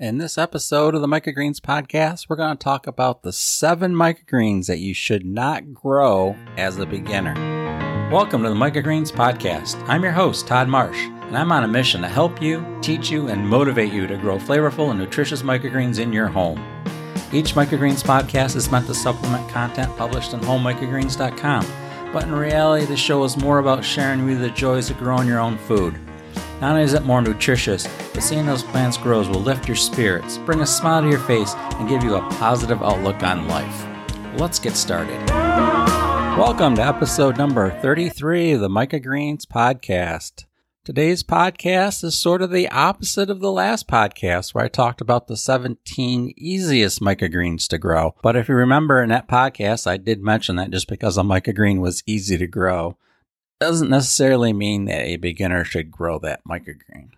In this episode of the Microgreens podcast, we're going to talk about the seven microgreens that you should not grow as a beginner. Welcome to the Microgreens podcast. I'm your host, Todd Marsh, and I'm on a mission to help you, teach you, and motivate you to grow flavorful and nutritious microgreens in your home. Each Microgreens podcast is meant to supplement content published on homemicrogreens.com, but in reality, the show is more about sharing with you the joys of growing your own food. Not only is it more nutritious, but seeing those plants grow will lift your spirits, bring a smile to your face, and give you a positive outlook on life. Let's get started. Welcome to episode number 33 of the Microgreens podcast. Today's podcast is sort of the opposite of the last podcast where I talked about the 17 easiest microgreens to grow. But if you remember in that podcast, I did mention that just because a microgreen was easy to grow doesn't necessarily mean that a beginner should grow that microgreen.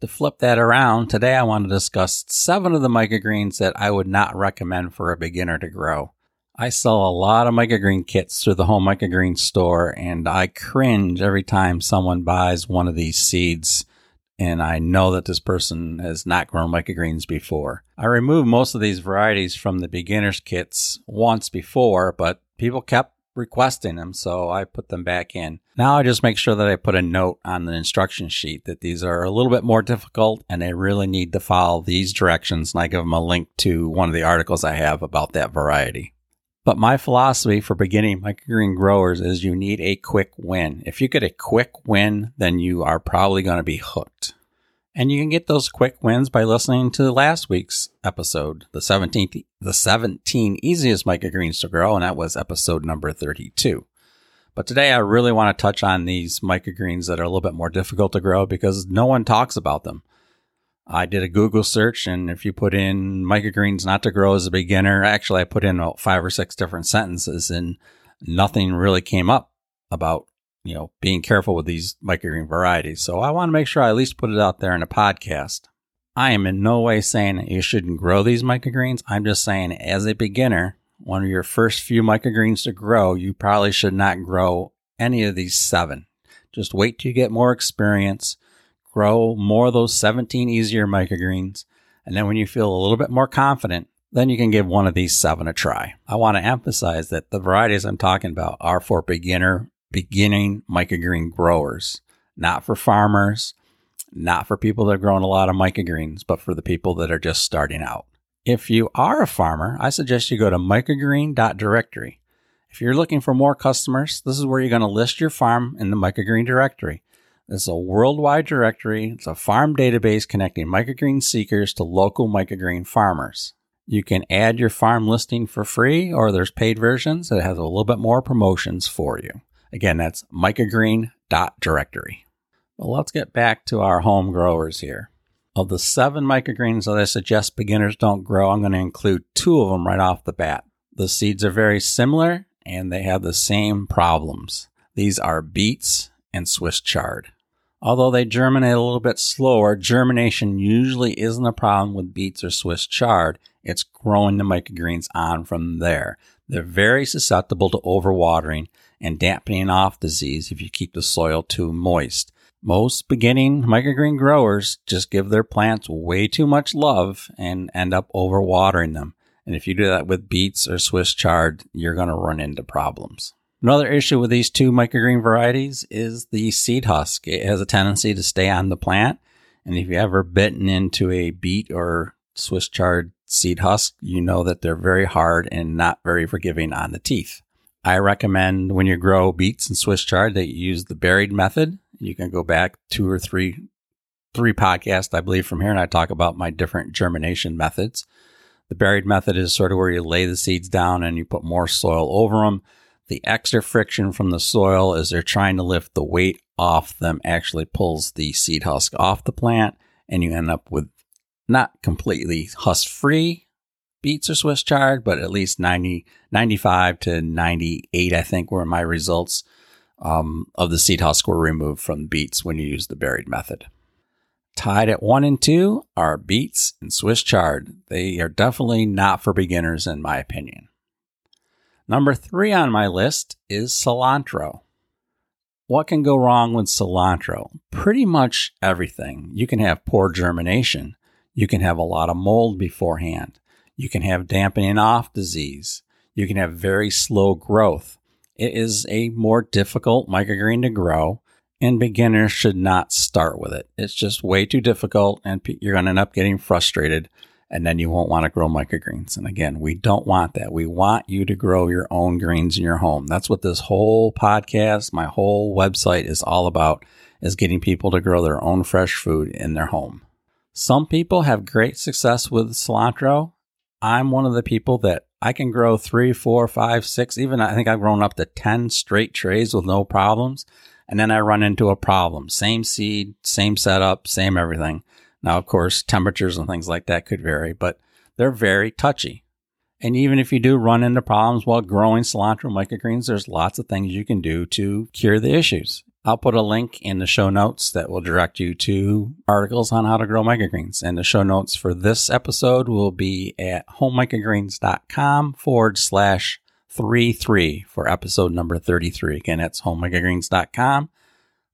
To flip that around, today I want to discuss seven of the microgreens that I would not recommend for a beginner to grow. I sell a lot of microgreen kits through the home microgreen store, and I cringe every time someone buys one of these seeds and I know that this person has not grown microgreens before. I removed most of these varieties from the beginner's kits once before, but people kept requesting them, so I put them back in. Now I just make sure that I put a note on the instruction sheet that these are a little bit more difficult and they really need to follow these directions, and I give them a link to one of the articles I have about that variety. But my philosophy for beginning microgreen growers is you need a quick win. If you get a quick win, then you are probably going to be hooked. And you can get those quick wins by listening to last week's episode, the 17th, the 17 easiest microgreens to grow, and that was episode number 32. But today I really want to touch on these microgreens that are a little bit more difficult to grow because no one talks about them. I did a Google search, and if you put in microgreens not to grow as a beginner, actually I put in about five or six different sentences, and nothing really came up about you know, being careful with these microgreen varieties. So I want to make sure I at least put it out there in a podcast. I am in no way saying you shouldn't grow these microgreens. I'm just saying as a beginner, one of your first few microgreens to grow, you probably should not grow any of these seven. Just wait till you get more experience, grow more of those 17 easier microgreens, and then when you feel a little bit more confident, then you can give one of these seven a try. I want to emphasize that the varieties I'm talking about are for beginner beginning microgreen growers, not for farmers, not for people that are growing a lot of microgreens, but for the people that are just starting out. If you are a farmer, I suggest you go to microgreen.directory. If you're looking for more customers, this is where you're going to list your farm in the microgreen directory. It's a worldwide directory. It's a farm database connecting microgreen seekers to local microgreen farmers. You can add your farm listing for free, or there's paid versions that has a little bit more promotions for you. Again, that's microgreen.directory. Well, let's get back to our home growers here. Of the seven microgreens that I suggest beginners don't grow, I'm going to include two of them right off the bat. The seeds are very similar and they have the same problems. These are beets and Swiss chard. Although they germinate a little bit slower, germination usually isn't a problem with beets or Swiss chard. It's growing the microgreens on from there. They're very susceptible to overwatering and dampening off disease if you keep the soil too moist. Most beginning microgreen growers just give their plants way too much love and end up overwatering them. And if you do that with beets or Swiss chard, you're going to run into problems. Another issue with these two microgreen varieties is the seed husk. It has a tendency to stay on the plant. And if you ever bitten into a beet or Swiss chard seed husk, you know that they're very hard and not very forgiving on the teeth. I recommend when you grow beets and Swiss chard that you use the buried method. You can go back two or three three podcasts, I believe, from here, and I talk about my different germination methods. The buried method is sort of where you lay the seeds down and you put more soil over them. The extra friction from the soil as they're trying to lift the weight off them actually pulls the seed husk off the plant, and you end up with not completely husk free beets or Swiss chard, but at least 90, 95 to 98, I think, were my results um, of the seed husk were removed from beets when you use the buried method. Tied at one and two are beets and Swiss chard. They are definitely not for beginners, in my opinion. Number three on my list is cilantro. What can go wrong with cilantro? Pretty much everything. You can have poor germination You can have a lot of mold beforehand. You can have dampening off disease. You can have very slow growth. It is a more difficult microgreen to grow, and beginners should not start with it. It's just way too difficult, and you're going to end up getting frustrated, and then you won't want to grow microgreens. And again, we don't want that. We want you to grow your own greens in your home. That's what this whole podcast, my whole website is all about, is getting people to grow their own fresh food in their home. Some people have great success with cilantro. I'm one of the people that I can grow three, four, five, six, even I think I've grown up to 10 straight trays with no problems. And then I run into a problem. Same seed, same setup, same everything. Now, of course, temperatures and things like that could vary, but they're very touchy. And even if you do run into problems while growing cilantro microgreens, there's lots of things you can do to cure the issues. I'll put a link in the show notes that will direct you to articles on how to grow microgreens. And the show notes for this episode will be at homemicrogreens.com forward slash 33 for episode number 33. Again, that's homemicrogreens.com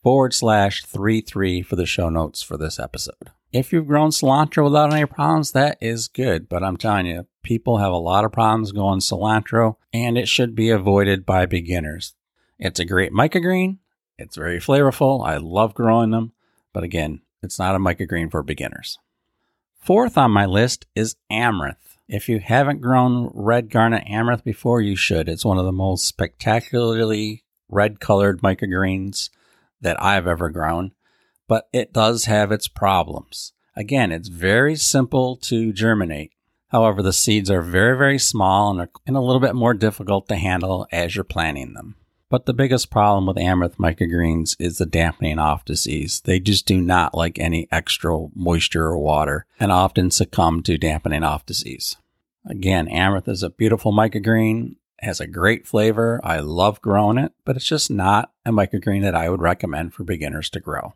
forward slash 33 for the show notes for this episode. If you've grown cilantro without any problems, that is good. But I'm telling you, people have a lot of problems growing cilantro, and it should be avoided by beginners. It's a great microgreen. It's very flavorful. I love growing them, but again, it's not a microgreen for beginners. Fourth on my list is amaranth. If you haven't grown red garnet amaranth before, you should. It's one of the most spectacularly red colored microgreens that I've ever grown, but it does have its problems. Again, it's very simple to germinate. However, the seeds are very, very small and, are, a little bit more difficult to handle as you're planting them. But the biggest problem with amaranth microgreens is the dampening off disease. They just do not like any extra moisture or water and often succumb to dampening off disease. Again, amaranth is a beautiful microgreen, has a great flavor. I love growing it, but it's just not a microgreen that I would recommend for beginners to grow.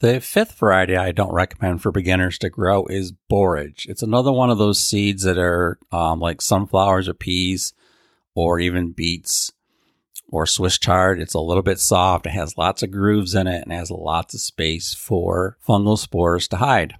The fifth variety I don't recommend for beginners to grow is borage. It's another one of those seeds that are um, like sunflowers or peas or even beets or Swiss chard. It's a little bit soft. It has lots of grooves in it and has lots of space for fungal spores to hide.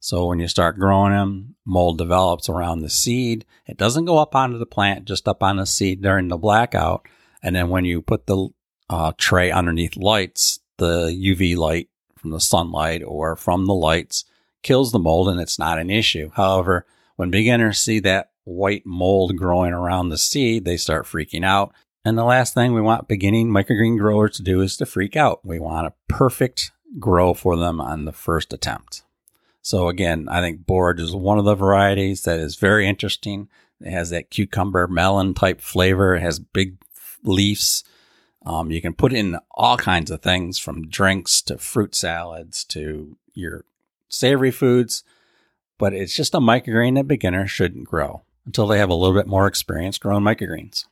So when you start growing them, mold develops around the seed. It doesn't go up onto the plant, just up on the seed during the blackout. And then when you put the uh, tray underneath lights, the UV light from the sunlight or from the lights kills the mold and it's not an issue. However, when beginners see that white mold growing around the seed, they start freaking out and the last thing we want beginning microgreen growers to do is to freak out. We want a perfect grow for them on the first attempt. So again, I think borage is one of the varieties that is very interesting. It has that cucumber melon type flavor. It has big leaves. Um, you can put in all kinds of things from drinks to fruit salads to your savory foods, but it's just a microgreen that beginners shouldn't grow until they have a little bit more experience growing microgreens.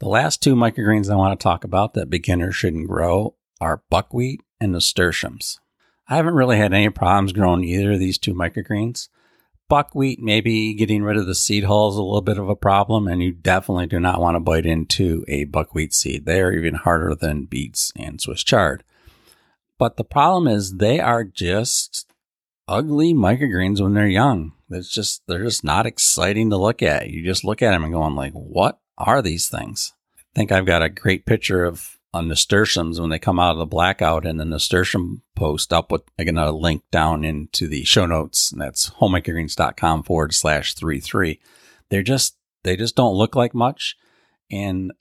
The last two microgreens I want to talk about that beginners shouldn't grow are buckwheat and nasturtiums. I haven't really had any problems growing either of these two microgreens. Buckwheat, maybe getting rid of the seed hull is a little bit of a problem, and you definitely do not want to bite into a buckwheat seed. They are even harder than beets and Swiss chard. But the problem is they are just ugly microgreens when they're young. It's just they're just not exciting to look at. You just look at them and going like, "What are these things? I think I've got a great picture of on nasturtiums when they come out of the blackout and the nasturtium post. I'll put again a link down into the show notes. And that's homemicrogreens.com forward slash three three. They're just they just don't look like much. And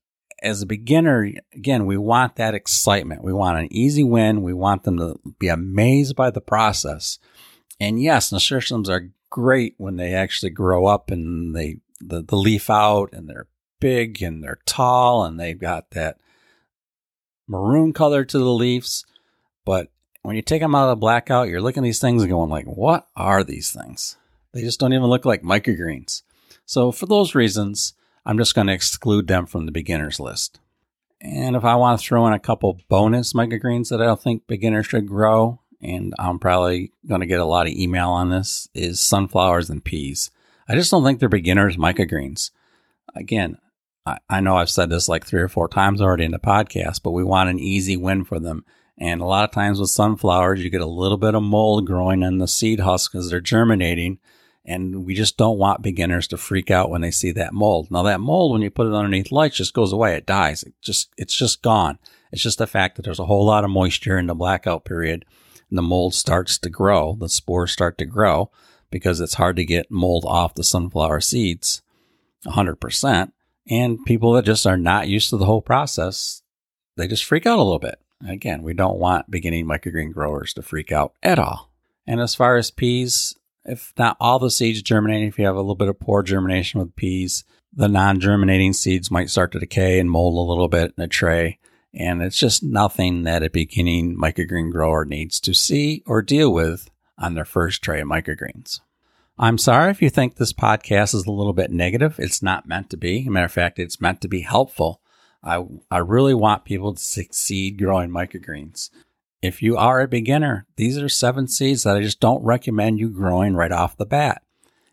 as a beginner, again, we want that excitement. We want an easy win. We want them to be amazed by the process. And yes, nasturtiums are great when they actually grow up and they the, the leaf out and they're big and they're tall and they've got that maroon color to the leaves. But when you take them out of the blackout, you're looking at these things and going like, what are these things? They just don't even look like microgreens. So for those reasons, I'm just going to exclude them from the beginners list. And if I want to throw in a couple bonus microgreens that I don't think beginners should grow, and I'm probably going to get a lot of email on this, is sunflowers and peas. I just don't think they're beginners microgreens. Again, I, I know I've said this like three or four times already in the podcast, but we want an easy win for them. And a lot of times with sunflowers, you get a little bit of mold growing in the seed husk because they're germinating. And we just don't want beginners to freak out when they see that mold. Now that mold, when you put it underneath lights, just goes away. It dies. It just, it's just gone. It's just the fact that there's a whole lot of moisture in the blackout period and the mold starts to grow. The spores start to grow because it's hard to get mold off the sunflower seeds 100%. And people that just are not used to the whole process, they just freak out a little bit. Again, we don't want beginning microgreen growers to freak out at all. And as far as peas, if not all the seeds germinate, if you have a little bit of poor germination with peas, the non germinating seeds might start to decay and mold a little bit in a tray. And it's just nothing that a beginning microgreen grower needs to see or deal with on their first tray of microgreens. I'm sorry if you think this podcast is a little bit negative. It's not meant to be. Matter of fact, it's meant to be helpful. I, I really want people to succeed growing microgreens. If you are a beginner, these are seven seeds that I just don't recommend you growing right off the bat.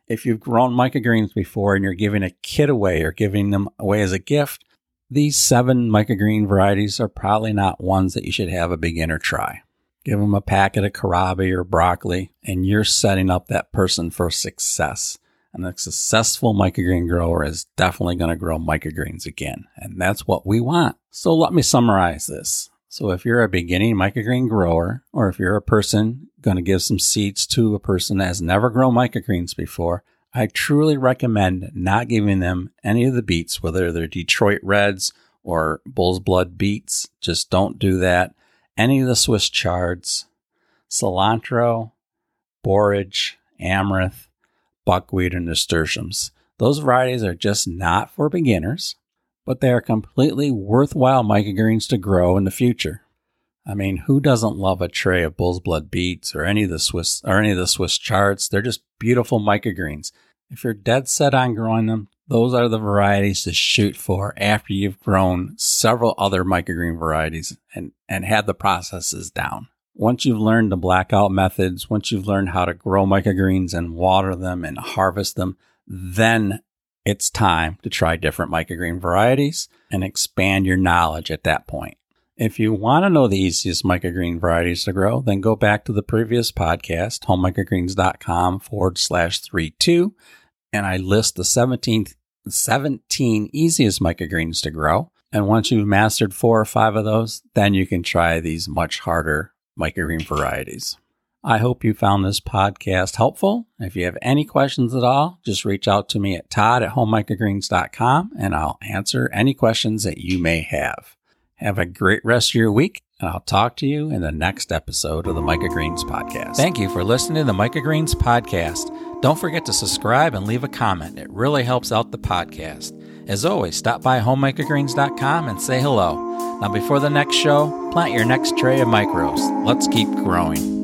If you've grown microgreens before and you're giving a kid away or giving them away as a gift, these seven microgreen varieties are probably not ones that you should have a beginner try. Give them a packet of kohlrabi or broccoli, and you're setting up that person for success. And a successful microgreen grower is definitely going to grow microgreens again. And that's what we want. So let me summarize this. So if you're a beginning microgreen grower, or if you're a person going to give some seeds to a person that has never grown microgreens before, I truly recommend not giving them any of the beets, whether they're Detroit Reds or Bull's Blood beets. Just don't do that. Any of the Swiss chards, cilantro, borage, amaranth, buckwheat, and nasturtiums. Those varieties are just not for beginners, but they are completely worthwhile microgreens to grow in the future. I mean, who doesn't love a tray of bull's blood beets or any of the Swiss or any of the Swiss chards? They're just beautiful microgreens. If you're dead set on growing them, those are the varieties to shoot for after you've grown several other microgreen varieties and, and had the processes down. Once you've learned the blackout methods, once you've learned how to grow microgreens and water them and harvest them, then it's time to try different microgreen varieties and expand your knowledge at that point. If you want to know the easiest microgreen varieties to grow, then go back to the previous podcast, homemicrogreens.com forward slash three two, and I list the 17, 17 easiest microgreens to grow. And once you've mastered four or five of those, then you can try these much harder microgreen varieties. I hope you found this podcast helpful. If you have any questions at all, just reach out to me at todd at homemicrogreens.com and I'll answer any questions that you may have. Have a great rest of your week, and I'll talk to you in the next episode of the Microgreens Podcast. Thank you for listening to the Microgreens Podcast. Don't forget to subscribe and leave a comment. It really helps out the podcast. As always, stop by homemicrogreens.com and say hello. Now, before the next show, plant your next tray of micros. Let's keep growing.